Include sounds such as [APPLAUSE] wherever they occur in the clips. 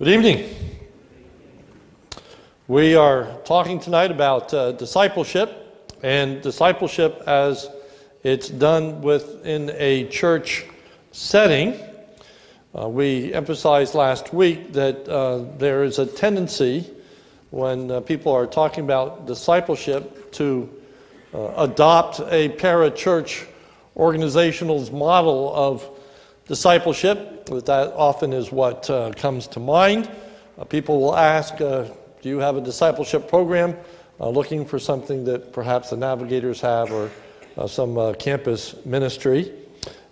Good evening. We are talking tonight about uh, discipleship and discipleship as it's done within a church setting. Uh, we emphasized last week that uh, there is a tendency when uh, people are talking about discipleship to uh, adopt a parachurch organizational model of discipleship. That often is what uh, comes to mind. Uh, people will ask, uh, Do you have a discipleship program? Uh, looking for something that perhaps the navigators have or uh, some uh, campus ministry.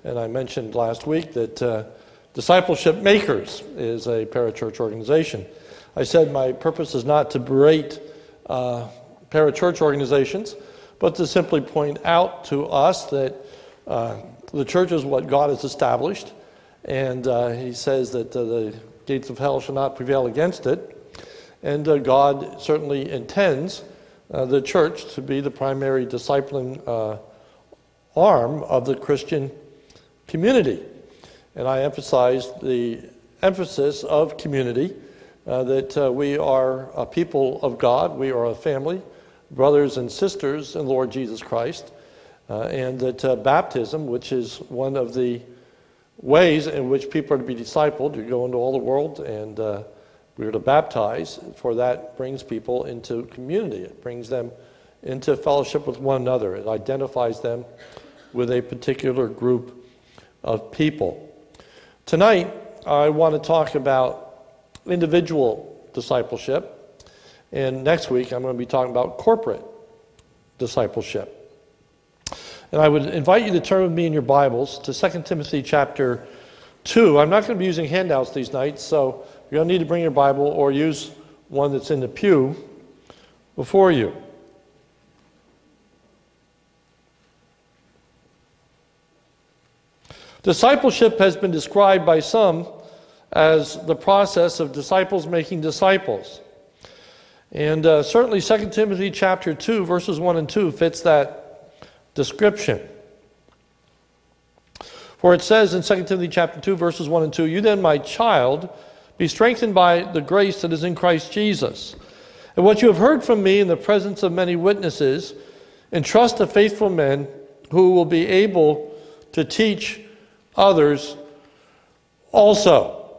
And I mentioned last week that Discipleship Makers is a parachurch organization. I said my purpose is not to berate parachurch organizations, but to simply point out to us that the church is what God has established, and uh, he says that uh, the gates of hell shall not prevail against it. And uh, God certainly intends uh, the church to be the primary discipling uh, arm of the Christian community. And I emphasize the emphasis of community, uh, that we are a people of God, we are a family, brothers and sisters in Lord Jesus Christ. Uh, and that uh, baptism, which is one of the ways in which people are to be discipled, you go into all the world and uh, we're to baptize, for that brings people into community. It brings them into fellowship with one another. It identifies them with a particular group of people. Tonight, I want to talk about individual discipleship, and next week, I'm going to be talking about corporate discipleship. And I would invite you to turn with me in your Bibles to 2 Timothy chapter 2. I'm not going to be using handouts these nights, so you're going to need to bring your Bible or use one that's in the pew before you. Discipleship has been described by some as the process of disciples making disciples. And uh, certainly 2 Timothy chapter 2 verses 1 and 2 fits that description. For it says in 2 Timothy chapter 2, verses 1 and 2, You then, my child, be strengthened by the grace that is in Christ Jesus. And what you have heard from me in the presence of many witnesses, entrust to faithful men who will be able to teach others also.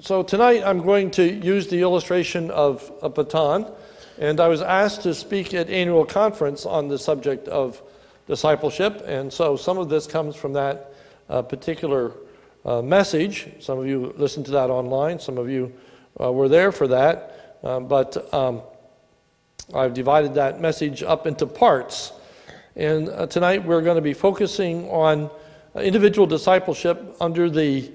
So tonight I'm going to use the illustration of a baton, and I was asked to speak at annual conference on the subject of discipleship. And so some of this comes from that uh, particular uh, message. Some of you listened to that online, some of you uh, were there for that. Uh, but um, I've divided that message up into parts. And uh, tonight we're going to be focusing on individual discipleship under the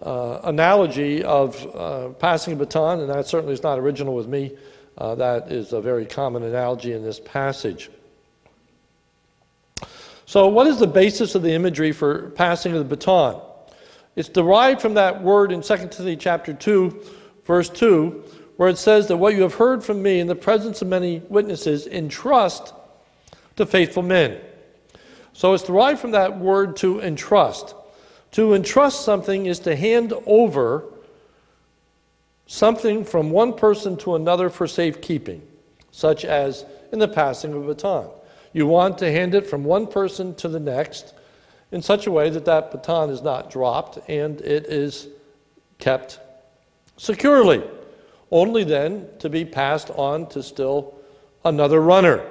uh, analogy of passing a baton, and that certainly is not original with me. Uh, that is a very common analogy in this passage. So, what is the basis of the imagery for passing of the baton? It's derived from that word in 2 Timothy chapter 2, verse 2, where it says that what you have heard from me in the presence of many witnesses, entrust to faithful men. So it's derived from that word to entrust. To entrust something is to hand over something from one person to another for safekeeping, such as in the passing of a baton. You want to hand it from one person to the next in such a way that that baton is not dropped and it is kept securely, only then to be passed on to still another runner.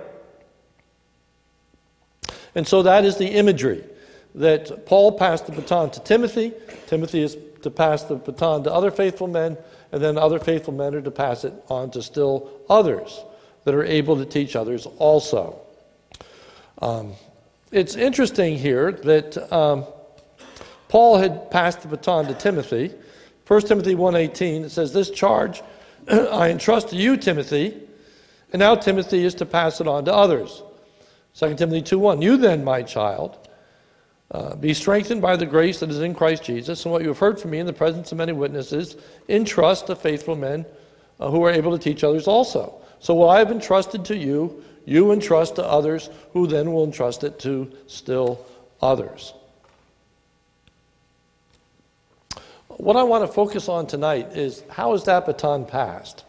And so that is the imagery that Paul passed the baton to Timothy. Timothy is to pass the baton to other faithful men, and then other faithful men are to pass it on to still others that are able to teach others also. Um, it's interesting here that um, Paul had passed the baton to Timothy. 1 Timothy 1.18, it says, This charge [CLEARS THROAT] I entrust to you, Timothy, and now Timothy is to pass it on to others. 2 Timothy 2.1, You then, my child, uh, be strengthened by the grace that is in Christ Jesus, and what you have heard from me in the presence of many witnesses, entrust to faithful men uh, who are able to teach others also. So what I have entrusted to you, you entrust to others, who then will entrust it to still others. what I want to focus on tonight is how is that baton passed?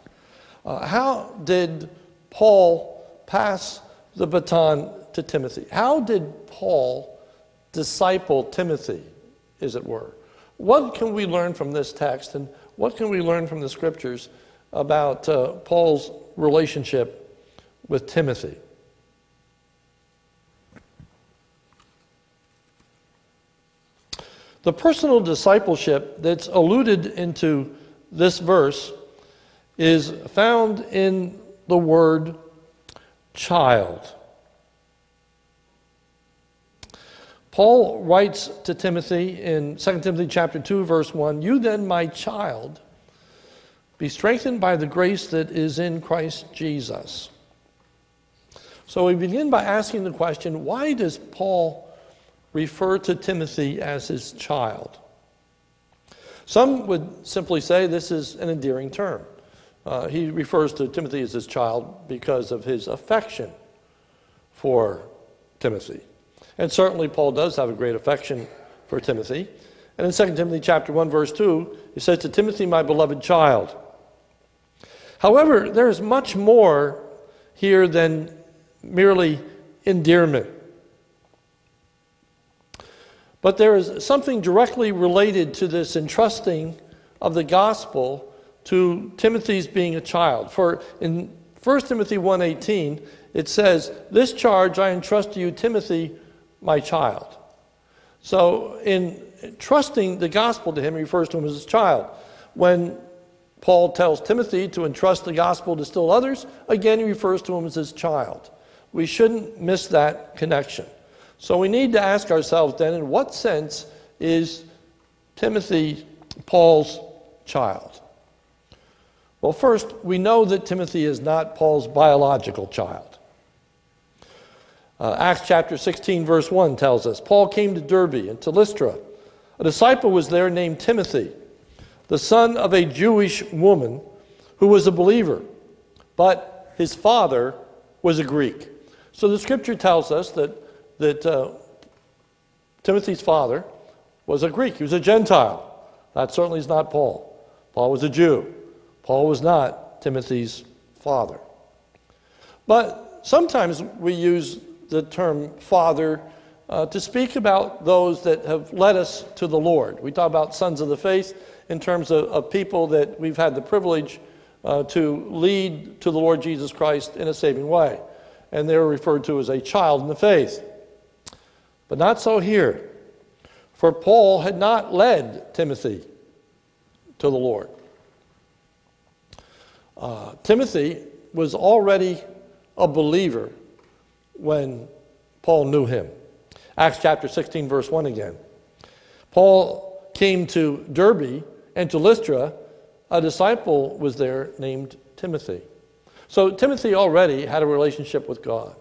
Uh, how did Paul pass the baton to Timothy? How did Paul disciple Timothy, as it were? What can we learn from this text, and what can we learn from the scriptures about uh, Paul's relationship with Timothy? The personal discipleship that's alluded into this verse is found in the word child. Paul writes to Timothy in 2 Timothy chapter 2 verse 1, "You then, my child, be strengthened by the grace that is in Christ Jesus." So we begin by asking the question, why does Paul refer to Timothy as his child. Some would simply say this is an endearing term. Uh, he refers to Timothy as his child because of his affection for Timothy. And certainly Paul does have a great affection for Timothy. And in 2 Timothy chapter 1 verse 2, he says to Timothy, my beloved child. However, there is much more here than merely endearment. But there is something directly related to this entrusting of the gospel to Timothy's being a child. For in 1 Timothy 1:18 it says, "This charge I entrust to you Timothy, my child." So in trusting the gospel to him he refers to him as his child. When Paul tells Timothy to entrust the gospel to still others, again he refers to him as his child. We shouldn't miss that connection. So we need to ask ourselves then in what sense is Timothy Paul's child? Well, first, we know that Timothy is not Paul's biological child. Uh, Acts chapter 16, verse 1 tells us Paul came to Derbe and to Lystra. A disciple was there named Timothy, the son of a Jewish woman who was a believer, but his father was a Greek. So the scripture tells us that that uh, Timothy's father was a Greek, he was a Gentile. That certainly is not Paul. Paul was a Jew. Paul was not Timothy's father. But sometimes we use the term father uh, to speak about those that have led us to the Lord. We talk about sons of the faith in terms of, of people that we've had the privilege uh, to lead to the Lord Jesus Christ in a saving way. And they're referred to as a child in the faith. But not so here. For Paul had not led Timothy to the Lord. Uh, Timothy was already a believer when Paul knew him. Acts chapter 16, verse 1 again. Paul came to Derbe and to Lystra. A disciple was there named Timothy. So Timothy already had a relationship with God.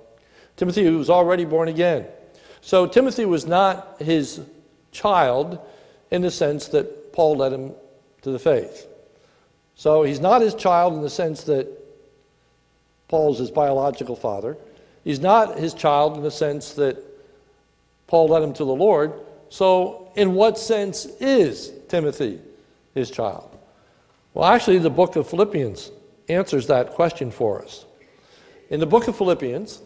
Timothy was already born again. So Timothy was not his child in the sense that Paul led him to the faith. So he's not his child in the sense that Paul's his biological father. He's not his child in the sense that Paul led him to the Lord. So, in what sense is Timothy his child? Well, actually, the book of Philippians answers that question for us. In the book of Philippians,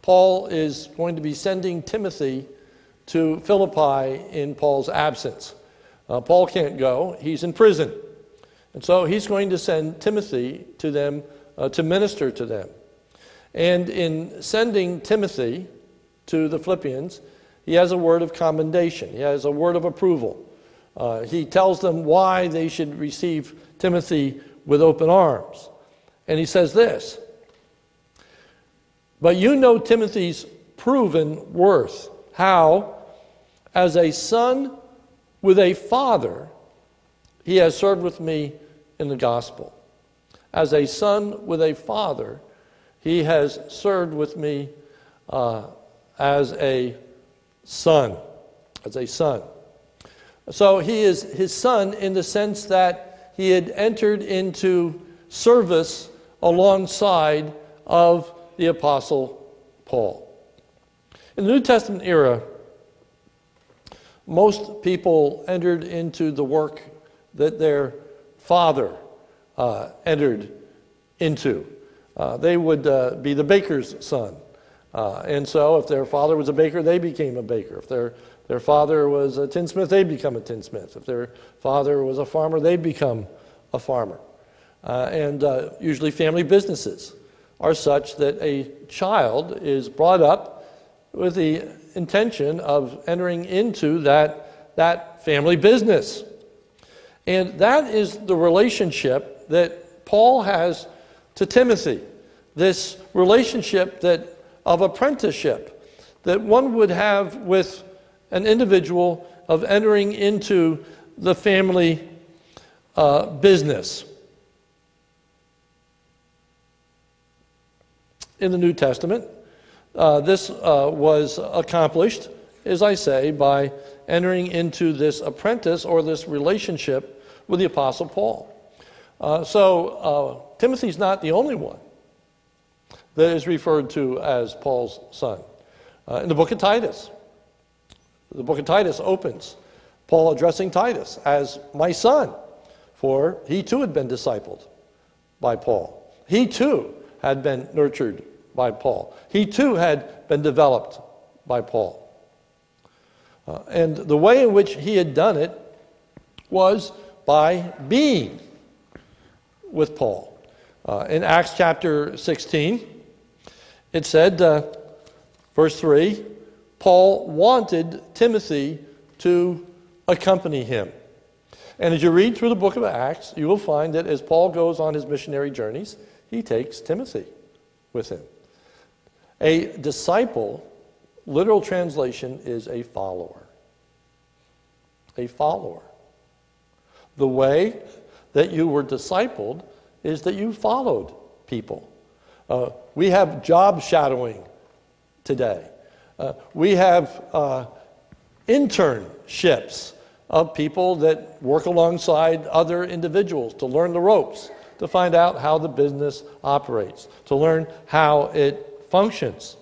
Paul is going to be sending Timothy to Philippi in Paul's absence. Uh, Paul can't go, he's in prison. And so he's going to send Timothy to them uh, to minister to them. And in sending Timothy to the Philippians, he has a word of commendation, he has a word of approval. Uh, he tells them why they should receive Timothy with open arms. And he says this but you know Timothy's proven worth. How? As a son with a father, he has served with me in the gospel. As a son with a father, he has served with me uh, as a son. As a son. So he is his son in the sense that he had entered into service alongside of the Apostle Paul. In the New Testament era, most people entered into the work that their father uh, entered into. Uh, they would uh, be the baker's son. Uh, and so, if their father was a baker, they became a baker. If their, their father was a tinsmith, they'd become a tinsmith. If their father was a farmer, they'd become a farmer. Uh, and uh, usually, family businesses are such that a child is brought up with the intention of entering into that, that family business. And that is the relationship that Paul has to Timothy. This relationship that of apprenticeship that one would have with an individual of entering into the family uh, business. In the New Testament, uh, this uh, was accomplished, as I say, by entering into this apprentice or this relationship with the Apostle Paul. Uh, so, uh, Timothy's not the only one that is referred to as Paul's son. Uh, in the book of Titus, the book of Titus opens, Paul addressing Titus as my son, for he too had been discipled by Paul. He too had been nurtured by Paul. He too had been developed by Paul. Uh, and the way in which he had done it was by being with Paul. Uh, in Acts chapter 16, it said, uh, verse 3 Paul wanted Timothy to accompany him. And as you read through the book of Acts, you will find that as Paul goes on his missionary journeys, he takes Timothy with him. A disciple, literal translation, is a follower. A follower. The way that you were discipled is that you followed people. Uh, we have job shadowing today. Uh, we have uh, internships of people that work alongside other individuals to learn the ropes, to find out how the business operates, to learn how it functions.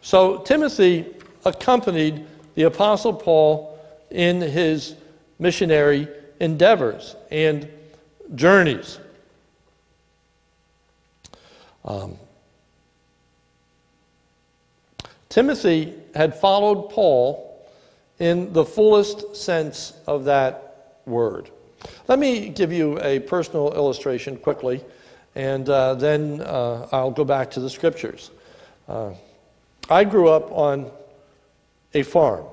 So Timothy accompanied the Apostle Paul in his missionary endeavors and journeys. Um, Timothy had followed Paul in the fullest sense of that word. Let me give you a personal illustration quickly, and uh, then uh, I'll go back to the scriptures. Uh, I grew up on a farm,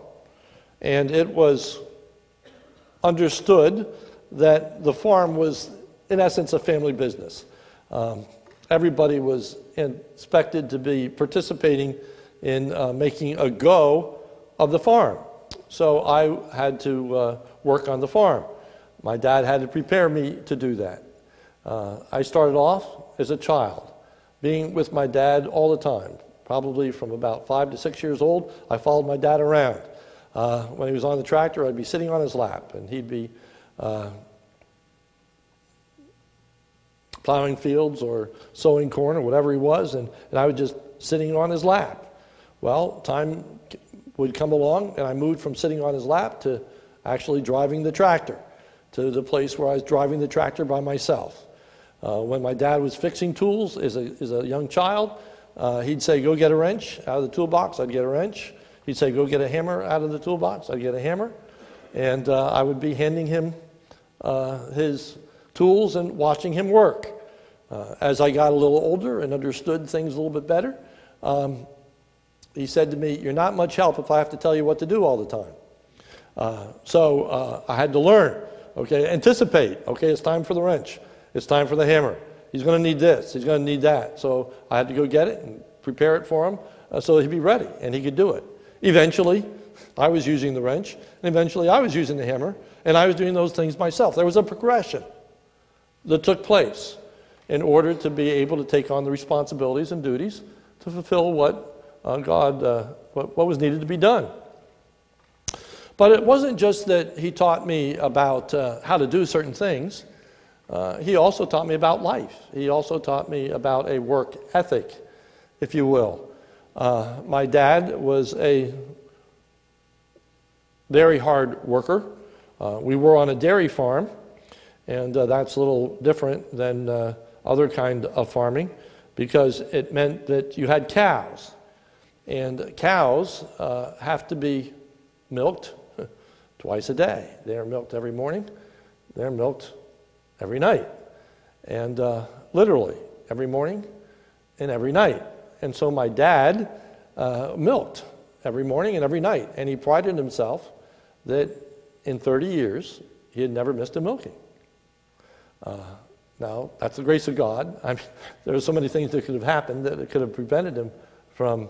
and it was understood that the farm was, in essence, a family business. Um, everybody was expected to be participating in uh, making a go of the farm. So I had to uh, work on the farm. My dad had to prepare me to do that. Uh, I started off as a child, being with my dad all the time. Probably from about five to six years old, I followed my dad around. Uh, when he was on the tractor, I'd be sitting on his lap, and he'd be uh, plowing fields or sowing corn or whatever he was, and, and I was just sitting on his lap. Well, time would come along, and I moved from sitting on his lap to actually driving the tractor to the place where I was driving the tractor by myself. Uh, when my dad was fixing tools as a, as a young child, uh, he'd say, Go get a wrench out of the toolbox. I'd get a wrench. He'd say, Go get a hammer out of the toolbox. I'd get a hammer. And uh, I would be handing him uh, his tools and watching him work. Uh, as I got a little older and understood things a little bit better, um, he said to me, You're not much help if I have to tell you what to do all the time. Uh, so uh, I had to learn, okay, anticipate. Okay, it's time for the wrench, it's time for the hammer. He's going to need this, he's going to need that. So I had to go get it and prepare it for him uh, so he'd be ready and he could do it. Eventually, I was using the wrench, and eventually I was using the hammer, and I was doing those things myself. There was a progression that took place in order to be able to take on the responsibilities and duties to fulfill what uh, God, uh, what, what, was needed to be done. But it wasn't just that He taught me about uh, how to do certain things, uh, He also taught me about life. He also taught me about a work ethic, if you will. Uh, my dad was a very hard worker. Uh, we were on a dairy farm, And that's a little different than other kind of farming because it meant that you had cows. And cows uh, have to be milked [LAUGHS] twice a day. They're milked every morning, they're milked every night. And uh, literally, every morning and every night. And so my dad uh, milked every morning and every night. And he prided himself that in 30 years, he had never missed a milking. Uh, now, that's the grace of God. I mean, [LAUGHS] there are so many things that could have happened that it could have prevented him from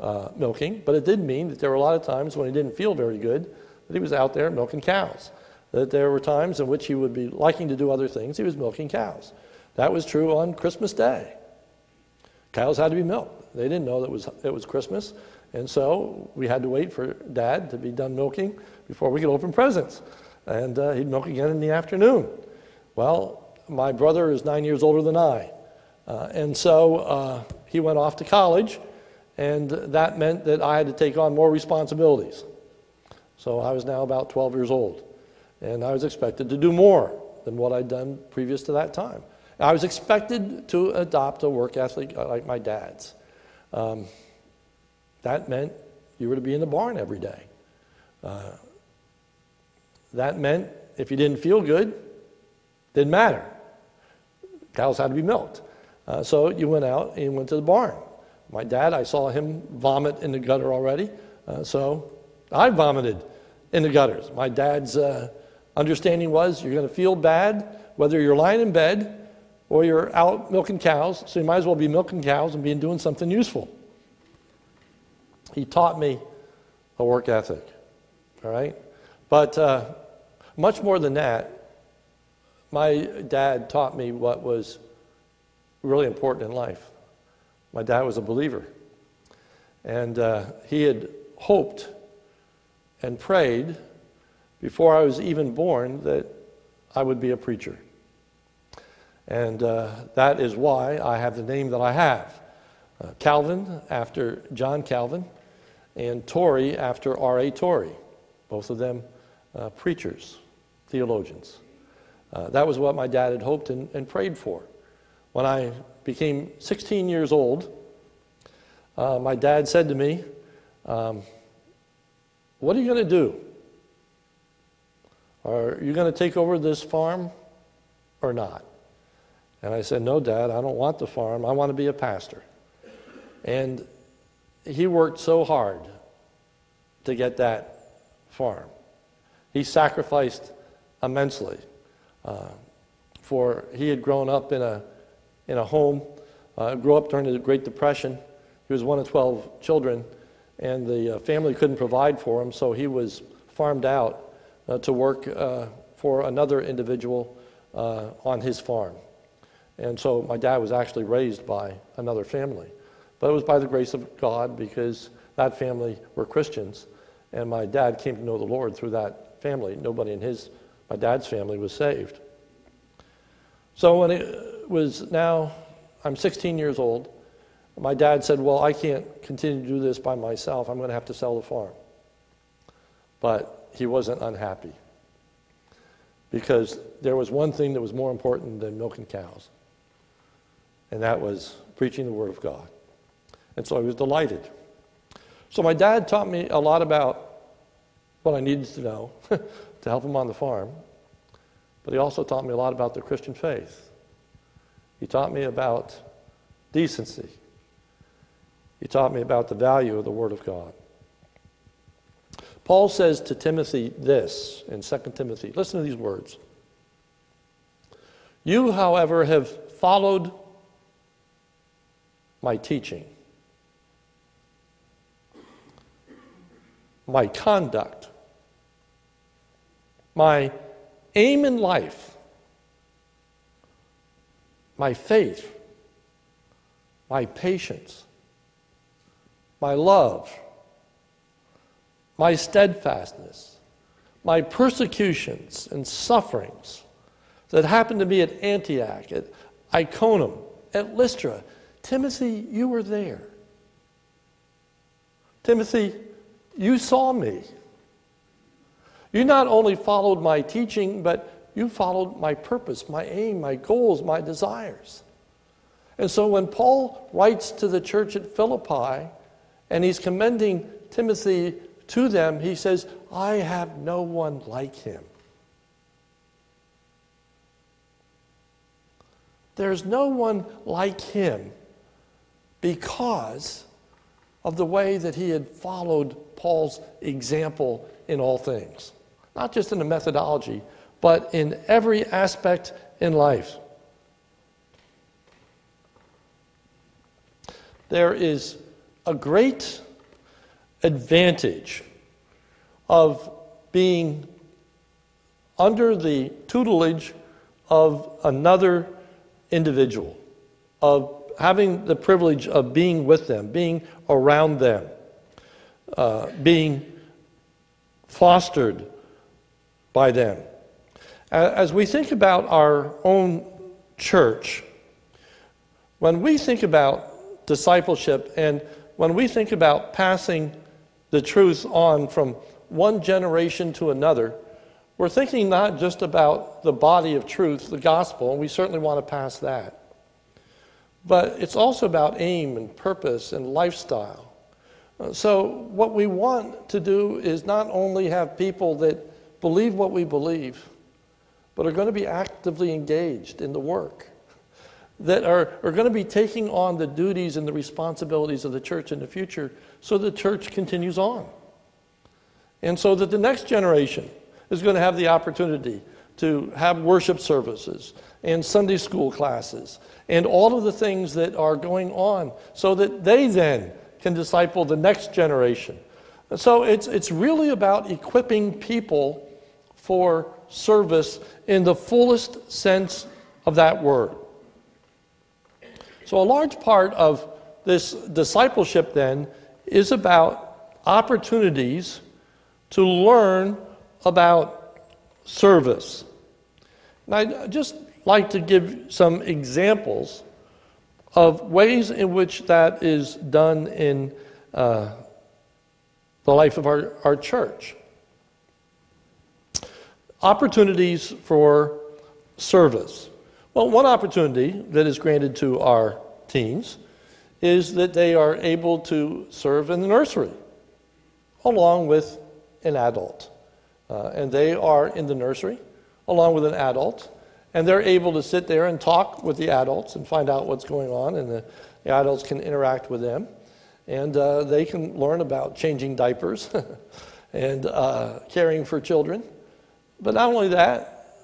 uh, milking, but it did mean that there were a lot of times when he didn't feel very good that he was out there milking cows. That there were times in which he would be liking to do other things, he was milking cows. That was true on Christmas Day. Cows had to be milked. They didn't know that it was, it was Christmas, and so we had to wait for Dad to be done milking before we could open presents. And uh, he'd milk again in the afternoon. Well, my brother is nine years older than I. Uh, and so uh, he went off to college, and that meant that I had to take on more responsibilities. So I was now about 12 years old, and I was expected to do more than what I'd done previous to that time. I was expected to adopt a work ethic like my dad's. Um, that meant you were to be in the barn every day. Uh, that meant if you didn't feel good, didn't matter. Cows had to be milked. Uh, so you went out and you went to the barn. My dad, I saw him vomit in the gutter already, uh, so I vomited in the gutters. My dad's uh, understanding was you're going to feel bad whether you're lying in bed or you're out milking cows, so you might as well be milking cows and be doing something useful. He taught me a work ethic, all right? But uh, much more than that, my dad taught me what was really important in life. My dad was a believer. And uh, he had hoped and prayed before I was even born that I would be a preacher. And uh, that is why I have the name that I have uh, Calvin, after John Calvin, and Torrey, after R.A. Torrey, both of them uh, preachers, theologians. Uh, that was what my dad had hoped and, and, prayed for. When I became 16 years old, uh, my dad said to me, um, What are you going to do? Are you going to take over this farm or not? And I said, No, Dad, I don't want the farm. I want to be a pastor. And he worked so hard to get that farm. He sacrificed immensely. Uh, for he had grown up in a, in a home, uh, grew up during the Great Depression. He was one of 12 children, and the uh, family couldn't provide for him, so he was farmed out uh, to work uh, for another individual on his farm. And so my dad was actually raised by another family. But it was by the grace of God because that family were Christians, and my dad came to know the Lord through that family. Nobody in his my dad's family was saved. So when it was now, I'm 16 years old, my dad said, Well, I can't continue to do this by myself. I'm going to have to sell the farm. But he wasn't unhappy because there was one thing that was more important than milking cows, and that was preaching the Word of God. And so I was delighted. So my dad taught me a lot about what I needed to know [LAUGHS] to help him on the farm. But he also taught me a lot about the Christian faith. He taught me about decency. He taught me about the value of the Word of God. Paul says to Timothy this in 2 Timothy. Listen to these words. You, however, have followed my teaching, my conduct, my aim in life, my faith, my patience, my love, my steadfastness, my persecutions and sufferings that happened to me at Antioch, at Iconium, at Lystra. Timothy, you were there. Timothy, you saw me. You not only followed my teaching, but you followed my purpose, my aim, my goals, my desires. And so when Paul writes to the church at Philippi and he's commending Timothy to them, he says, I have no one like him. There's no one like him because of the way that he had followed Paul's example in all things. Not just in the methodology, but in every aspect in life. There is a great advantage of being under the tutelage of another individual, of having the privilege of being with them, being around them, uh, being fostered by them. As we think about our own church, when we think about discipleship and when we think about passing the truth on from one generation to another, we're thinking not just about the body of truth, the gospel, and we certainly want to pass that. But it's also about aim and purpose and lifestyle. Uh, so, what we want to do is not only have people that believe what we believe, but are going to be actively engaged in the work, that are, are going to be taking on the duties and the responsibilities of the church in the future so the church continues on. And so that the next generation is going to have the opportunity to have worship services and Sunday school classes and all of the things that are going on so that they then can disciple the next generation. So it's, it's really about equipping people for service in the fullest sense of that word. So, a large part of this discipleship then is about opportunities to learn about service. And I'd just like to give some examples of ways in which that is done in uh, the life of our, our church. Opportunities for service. Well, one opportunity that is granted to our teens is that they are able to serve in the nursery along with an adult. Uh, and they are in the nursery along with an adult, and they're able to sit there and talk with the adults and find out what's going on, and the, the adults can interact with them. And uh, they can learn about changing diapers [LAUGHS] and uh, caring for children. But not only that,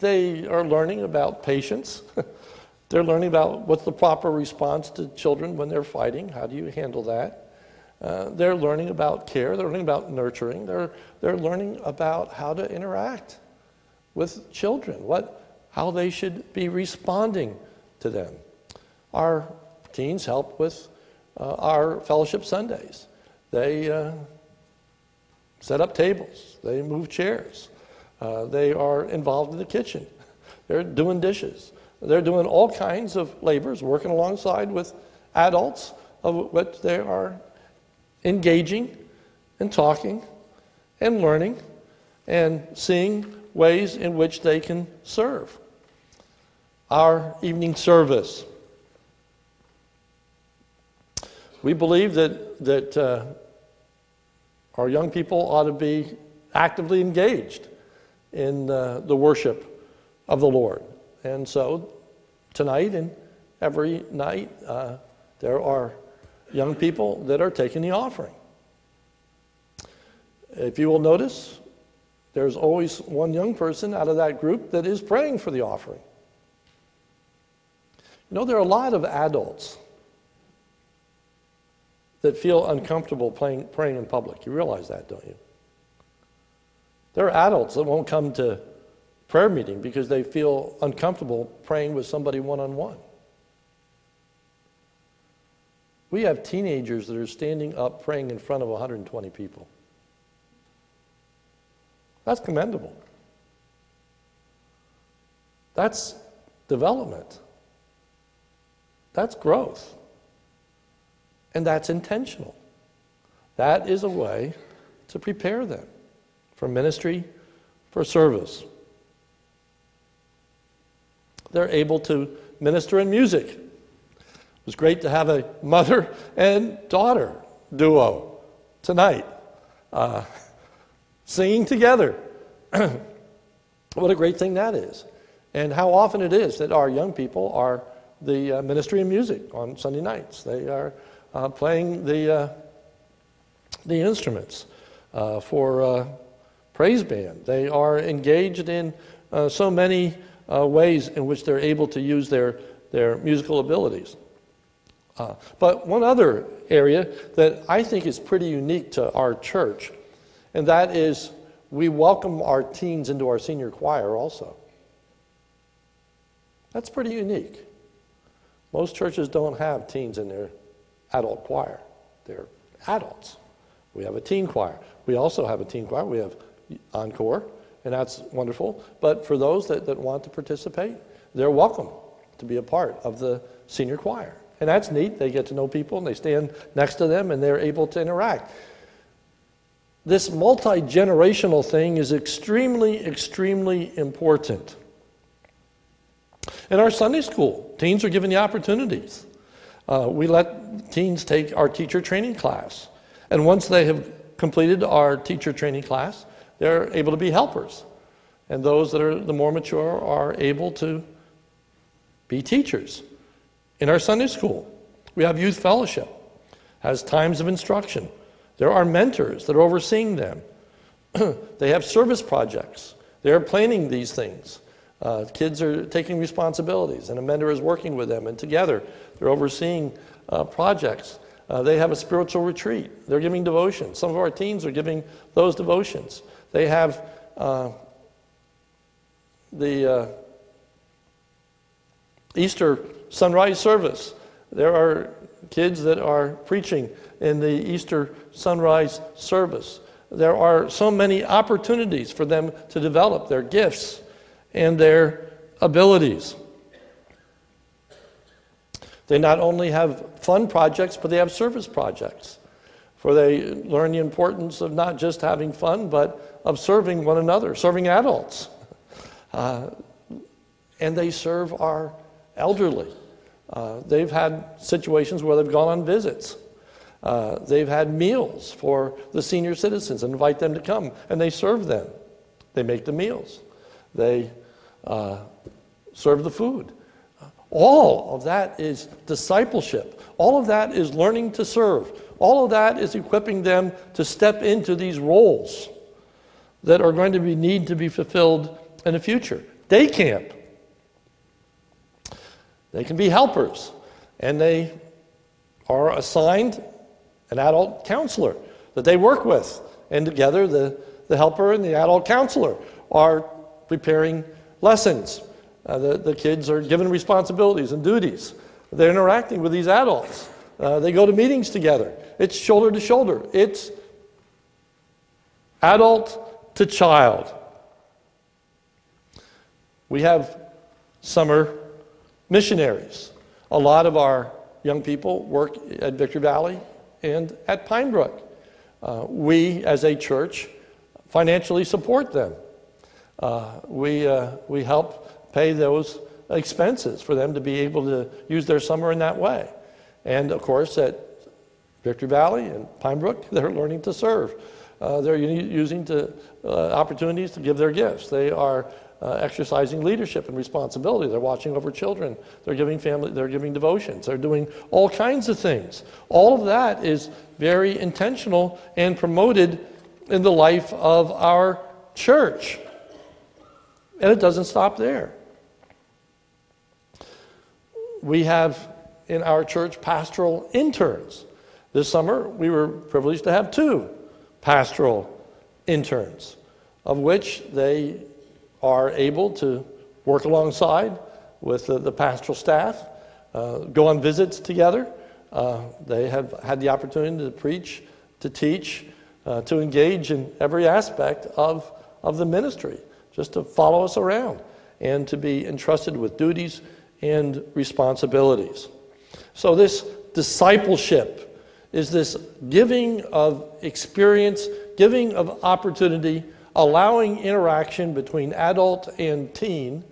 they are learning about patience. [LAUGHS] they're learning about what's the proper response to children when they're fighting. How do you handle that? Uh, they're learning about care, they're learning about nurturing, they're, they're learning about how to interact with children, what, how they should be responding to them. Our teens help with uh, our fellowship Sundays. They uh, set up tables, they move chairs, uh, they are involved in the kitchen, they're doing dishes, they're doing all kinds of labors, working alongside with adults of what they are engaging and talking and learning and seeing ways in which they can serve. Our evening service. We believe that, that uh, our young people ought to be actively engaged in uh, the worship of the Lord. And so tonight and every night, uh, there are young people that are taking the offering. If you will notice, there's always one young person out of that group that is praying for the offering. You know, there are a lot of adults that feel uncomfortable playing, praying in public. You realize that, don't you? There are adults that won't come to prayer meeting because they feel uncomfortable praying with somebody one on one. We have teenagers that are standing up praying in front of 120 people. That's commendable. That's development. That's growth. And that's intentional. That is a way to prepare them for ministry, for service. they're able to minister in music. It was great to have a mother and daughter duo tonight, uh, singing together. [CLEARS THROAT] what a great thing that is. And how often it is that our young people are the uh, ministry of music on Sunday nights. They are uh, playing the, uh, the instruments uh, for uh, praise band. They are engaged in uh, so many ways in which they're able to use their, their musical abilities. but one other area that I think is pretty unique to our church, and that is we welcome our teens into our senior choir also. That's pretty unique. Most churches don't have teens in their adult choir, they're adults. We have a teen choir. We also have a teen choir. We have encore, and that's wonderful. But for those that, that want to participate, they're welcome to be a part of the senior choir. And that's neat. They get to know people and they stand next to them and they're able to interact. This multi generational thing is extremely, extremely important. In our Sunday school, teens are given the opportunities. Uh, we let teens take our teacher training class. And once they have completed our teacher training class, they're able to be helpers. And those that are the more mature are able to be teachers. In our Sunday school, we have youth fellowship, has times of instruction. There are mentors that are overseeing them. [CLEARS THROAT] they have service projects. They're planning these things. Uh, kids are taking responsibilities, and a mentor is working with them, and together they're overseeing uh, projects. Uh, they have a spiritual retreat. They're giving devotions. Some of our teens are giving those devotions. They have uh, the uh, Easter sunrise service. There are kids that are preaching in the Easter sunrise service. There are so many opportunities for them to develop their gifts and their abilities. They not only have fun projects, but they have service projects. For they learn the importance of not just having fun, but of serving one another, serving adults. Uh, and they serve our elderly. Uh, they've had situations where they've gone on visits. Uh, they've had meals for the senior citizens and invite them to come, and they serve them. They make the meals. They uh, serve the food. All of that is discipleship. All of that is learning to serve. All of that is equipping them to step into these roles that are going to be, need to be fulfilled in the future. Day camp. They can be helpers, and they are assigned an adult counselor that they work with. And together, the, the helper and the adult counselor are preparing lessons. Uh, the, the kids are given responsibilities and duties. They're interacting with these adults. Uh, they go to meetings together. It's shoulder to shoulder. It's adult to child. We have summer missionaries. A lot of our young people work at Victory Valley and at Pine Brook. Uh, we, as a church, financially support them. Uh, we, uh, we help pay those expenses for them to be able to use their summer in that way. And of course, at Victory Valley and Pine Brook, [LAUGHS] they're learning to serve. Uh, they're using to, uh, opportunities to give their gifts. They are uh, exercising leadership and responsibility. They're watching over children. They're giving family. They're giving devotions. They're doing all kinds of things. All of that is very intentional and promoted in the life of our church. And it doesn't stop there. We have in our church pastoral interns. This summer, we were privileged to have two pastoral interns, of which they are able to work alongside with the, the pastoral staff, uh, go on visits together. Uh, they have had the opportunity to preach, to teach, uh, to engage in every aspect of, of the ministry, just to follow us around and to be entrusted with duties and responsibilities. So, this discipleship is this giving of experience, giving of opportunity, allowing interaction between adult and teen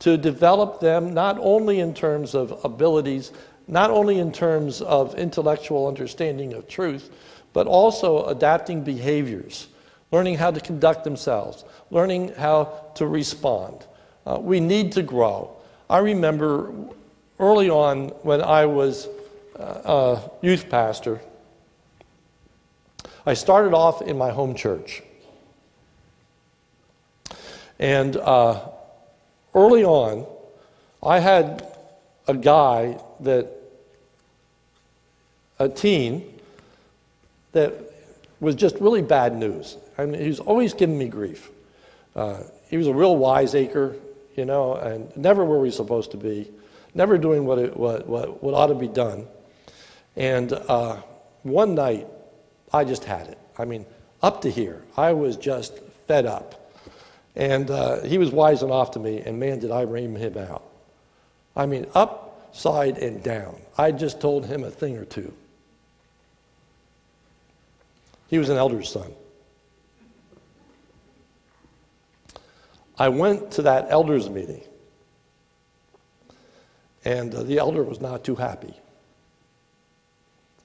to develop them not only in terms of abilities, not only in terms of intellectual understanding of truth, but also adapting behaviors, learning how to conduct themselves, learning how to respond. Uh, we need to grow. I remember early on when I was uh, a youth pastor, I started off in my home church. And uh, early on, I had a guy that, a teen, that was just really bad news. I mean, he was always giving me grief. Uh, he was a real wiseacre, you know, and never where we supposed to be, never doing what, it, what, what, what ought to be done. And uh, one night, I just had it. I mean, up to here, I was just fed up. And uh, he was wise enough to me, and man, did I ream him out. I mean, upside and down. I just told him a thing or two. He was an elder's son. I went to that elders meeting, and uh, the elder was not too happy.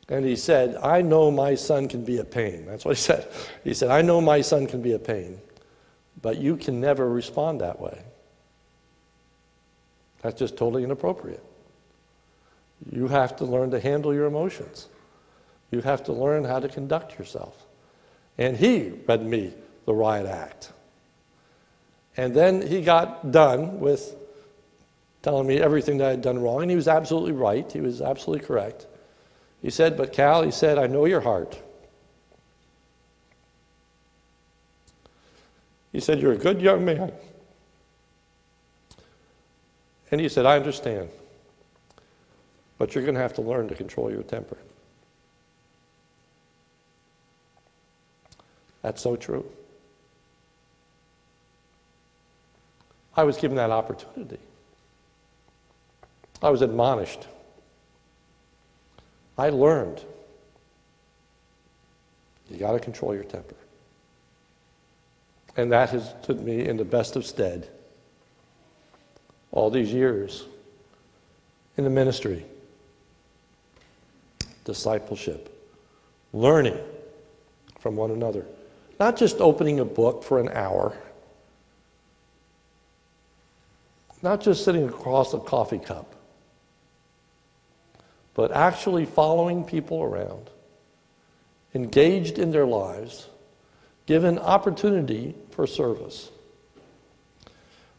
And he said, I know my son can be a pain. That's what he [LAUGHS] said. He said, I know my son can be a pain, but you can never respond that way. That's just totally inappropriate. You have to learn to handle your emotions. You have to learn how to conduct yourself. And he read me the riot act. And then he got done with telling me everything that I had done wrong, and he was absolutely right. He was absolutely correct. He said, But Cal, he said, I know your heart. He said, You're a good young man. And he said, I understand. But you're going to have to learn to control your temper. That's so true. I was given that opportunity. I was admonished. I learned you got to control your temper. And that has put me in the best of stead all these years in the ministry, discipleship, learning from one another. Not just opening a book for an hour, not just sitting across a coffee cup, but actually following people around, engaged in their lives, given opportunity for service.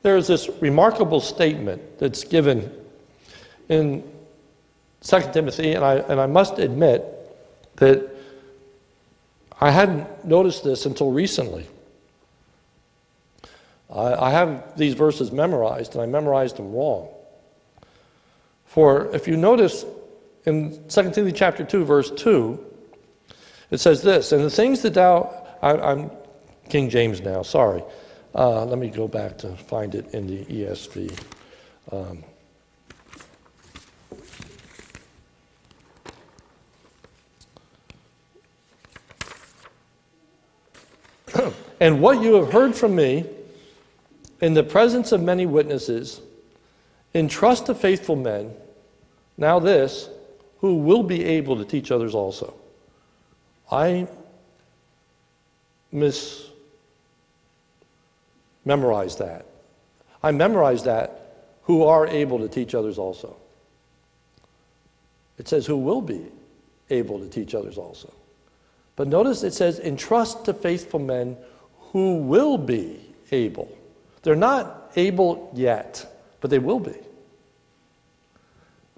There's this remarkable statement that's given in 2 Timothy, and I, and I must admit that I hadn't noticed this until recently. I, I have these verses memorized, and I memorized them wrong. For if you notice in 2 Timothy chapter 2, verse 2, it says this, and the things that thou, I, am King James now, sorry. Uh, let me go back to find it in the ESV. Um, [CLEARS THROAT] and what you have heard from me in the presence of many witnesses, entrust to faithful men, now this, who will be able to teach others also. I miss memorized that. I memorized that who are able to teach others also. It says who will be able to teach others also. But notice it says entrust to faithful men who will be able. They're not able yet, but they will be.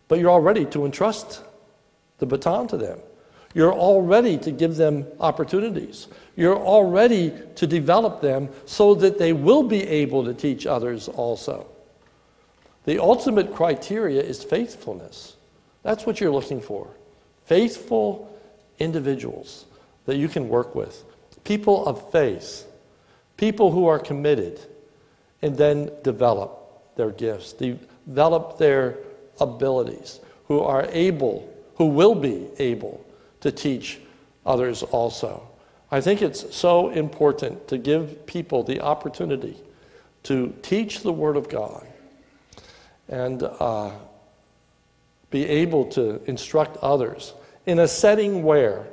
But you're all ready to entrust the baton to them. You're all ready to give them opportunities. You're all ready to develop them so that they will be able to teach others also. The ultimate criteria is faithfulness. That's what you're looking for. Faithful individuals that you can work with, people of faith, people who are committed, and then develop their gifts, develop their abilities, who are able, who will be able to teach others also. I think it's so important to give people the opportunity to teach the Word of God and uh, be able to instruct others in a setting where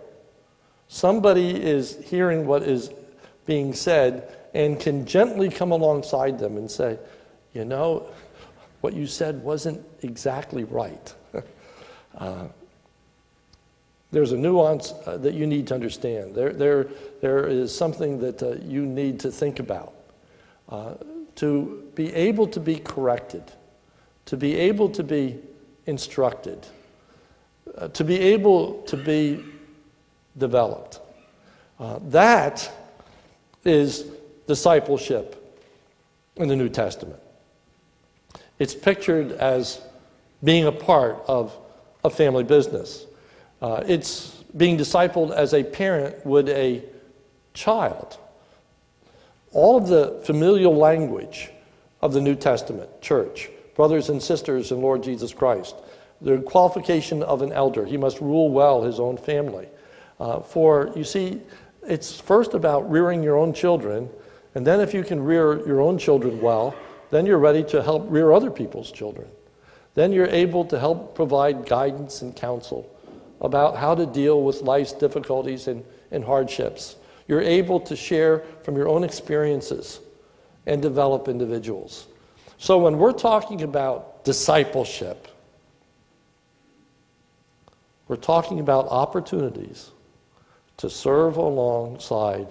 somebody is hearing what is being said and can gently come alongside them and say, you know, what you said wasn't exactly right. [LAUGHS] uh, there's a nuance uh, that you need to understand. There, there, there is something that uh, you need to think about. Uh, to be able to be corrected, to be able to be instructed, uh, to be able to be developed. Uh, that is discipleship in the New Testament. It's pictured as being a part of a family business. Uh, it's being discipled as a parent would a child. All of the familial language of the New Testament church, brothers and sisters in Lord Jesus Christ, the qualification of an elder, he must rule well his own family. Uh, for, you see, it's first about rearing your own children, and then if you can rear your own children well, then you're ready to help rear other people's children. Then you're able to help provide guidance and counsel about how to deal with life's difficulties and, and hardships. You're able to share from your own experiences and develop individuals. So when we're talking about discipleship, we're talking about opportunities to serve alongside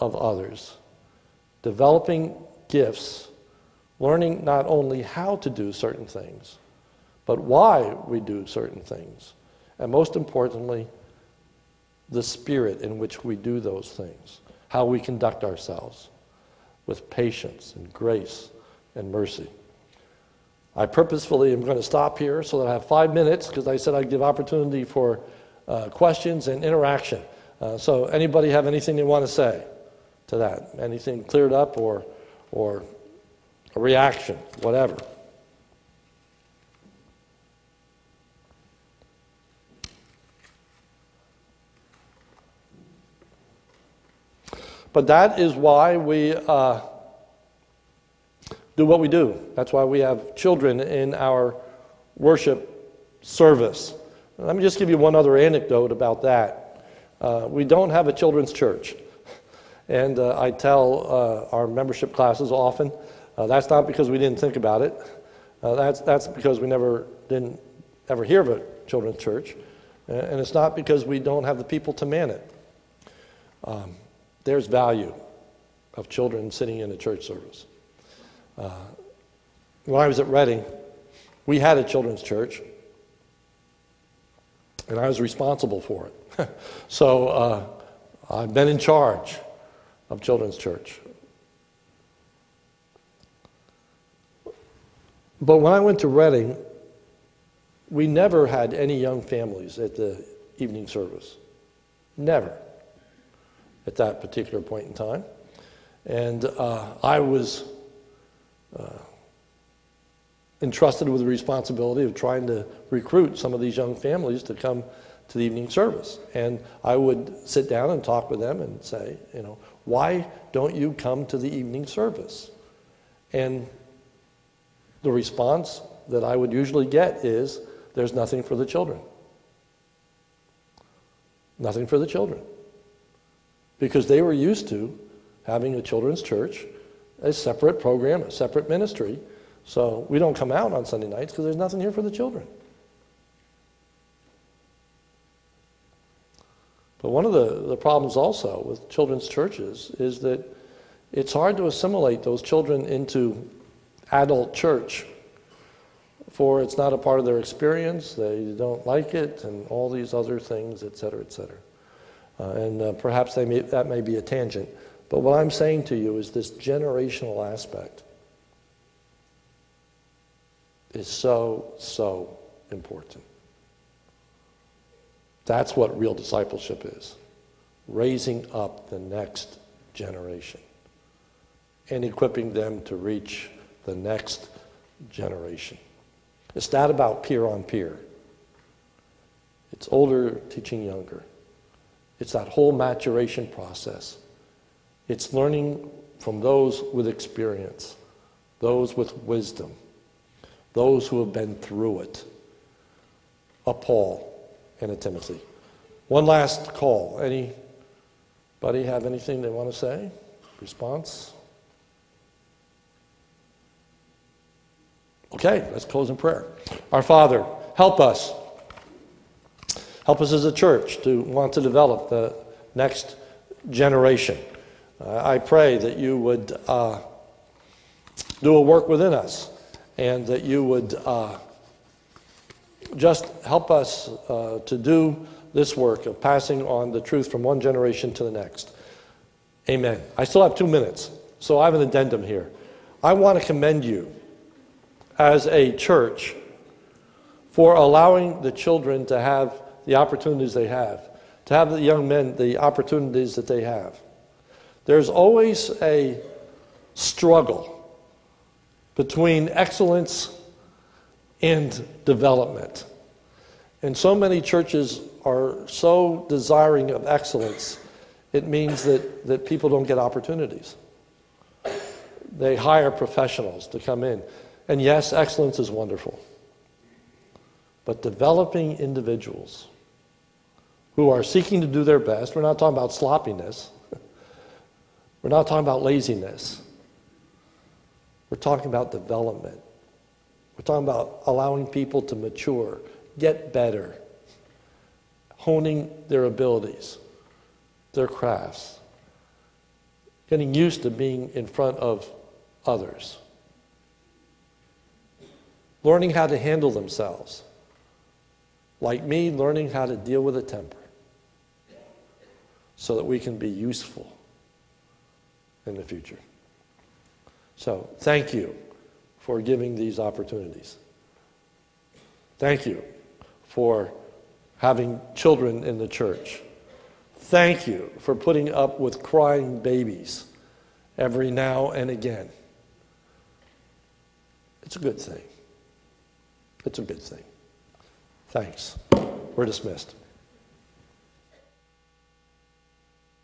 of others, developing gifts, learning not only how to do certain things, but why we do certain things and most importantly, the spirit in which we do those things, how we conduct ourselves with patience and grace and mercy. I purposefully am going to stop here so that I have five minutes because I said I'd give opportunity for uh, questions and interaction. Uh, so, anybody have anything they want to say to that? Anything cleared up or, or a reaction, whatever? But that is why we uh, do what we do. That's why we have children in our worship service. Let me just give you one other anecdote about that. Uh, we don't have a children's church. And uh, I tell uh, our membership classes often uh, that's not because we didn't think about it. Uh, that's, that's because we never didn't ever hear of a children's church. And it's not because we don't have the people to man it. Um, there's value of children sitting in a church service. Uh, when I was at Reading, we had a children's church, and I was responsible for it. [LAUGHS] so uh, I've been in charge of children's church. But when I went to Reading, we never had any young families at the evening service. Never at that particular point in time. And uh, I was uh, entrusted with the responsibility of trying to recruit some of these young families to come to the evening service. And I would sit down and talk with them and say, you know, why don't you come to the evening service? And the response that I would usually get is, there's nothing for the children. Nothing for the children because they were used to having a children's church, a separate program, a separate ministry. So we don't come out on Sunday nights because there's nothing here for the children. But one of the, the problems also with children's churches is that it's hard to assimilate those children into adult church, for it's not a part of their experience, they don't like it, and all these other things, et cetera, et cetera. Uh, and uh, perhaps may, that may be a tangent. But what I'm saying to you is this generational aspect is so, so important. That's what real discipleship is raising up the next generation and equipping them to reach the next generation. It's not about peer on peer, it's older teaching younger. It's that whole maturation process. It's learning from those with experience, those with wisdom, those who have been through it, a Paul and a Timothy. One last call. Anybody have anything they want to say? Response? Okay, let's close in prayer. Our Father, help us. Help us as a church to want to develop the next generation. Uh, I pray that you would uh, do a work within us and that you would uh, just help us uh, to do this work of passing on the truth from one generation to the next. Amen. I still have two minutes, so I have an addendum here. I want to commend you as a church for allowing the children to have the opportunities they have, to have the young men the opportunities that they have. There's always a struggle between excellence and development. And so many churches are so desiring of excellence, it means that, that people don't get opportunities. They hire professionals to come in. And yes, excellence is wonderful. But developing individuals who are seeking to do their best, we're not talking about sloppiness, we're not talking about laziness, we're talking about development. We're talking about allowing people to mature, get better, honing their abilities, their crafts, getting used to being in front of others learning how to handle themselves. Like me, learning how to deal with a temper so that we can be useful in the future. So, thank you for giving these opportunities. Thank you for having children in the church. Thank you for putting up with crying babies every now and again. It's a good thing. It's a good thing. Thanks. We're dismissed.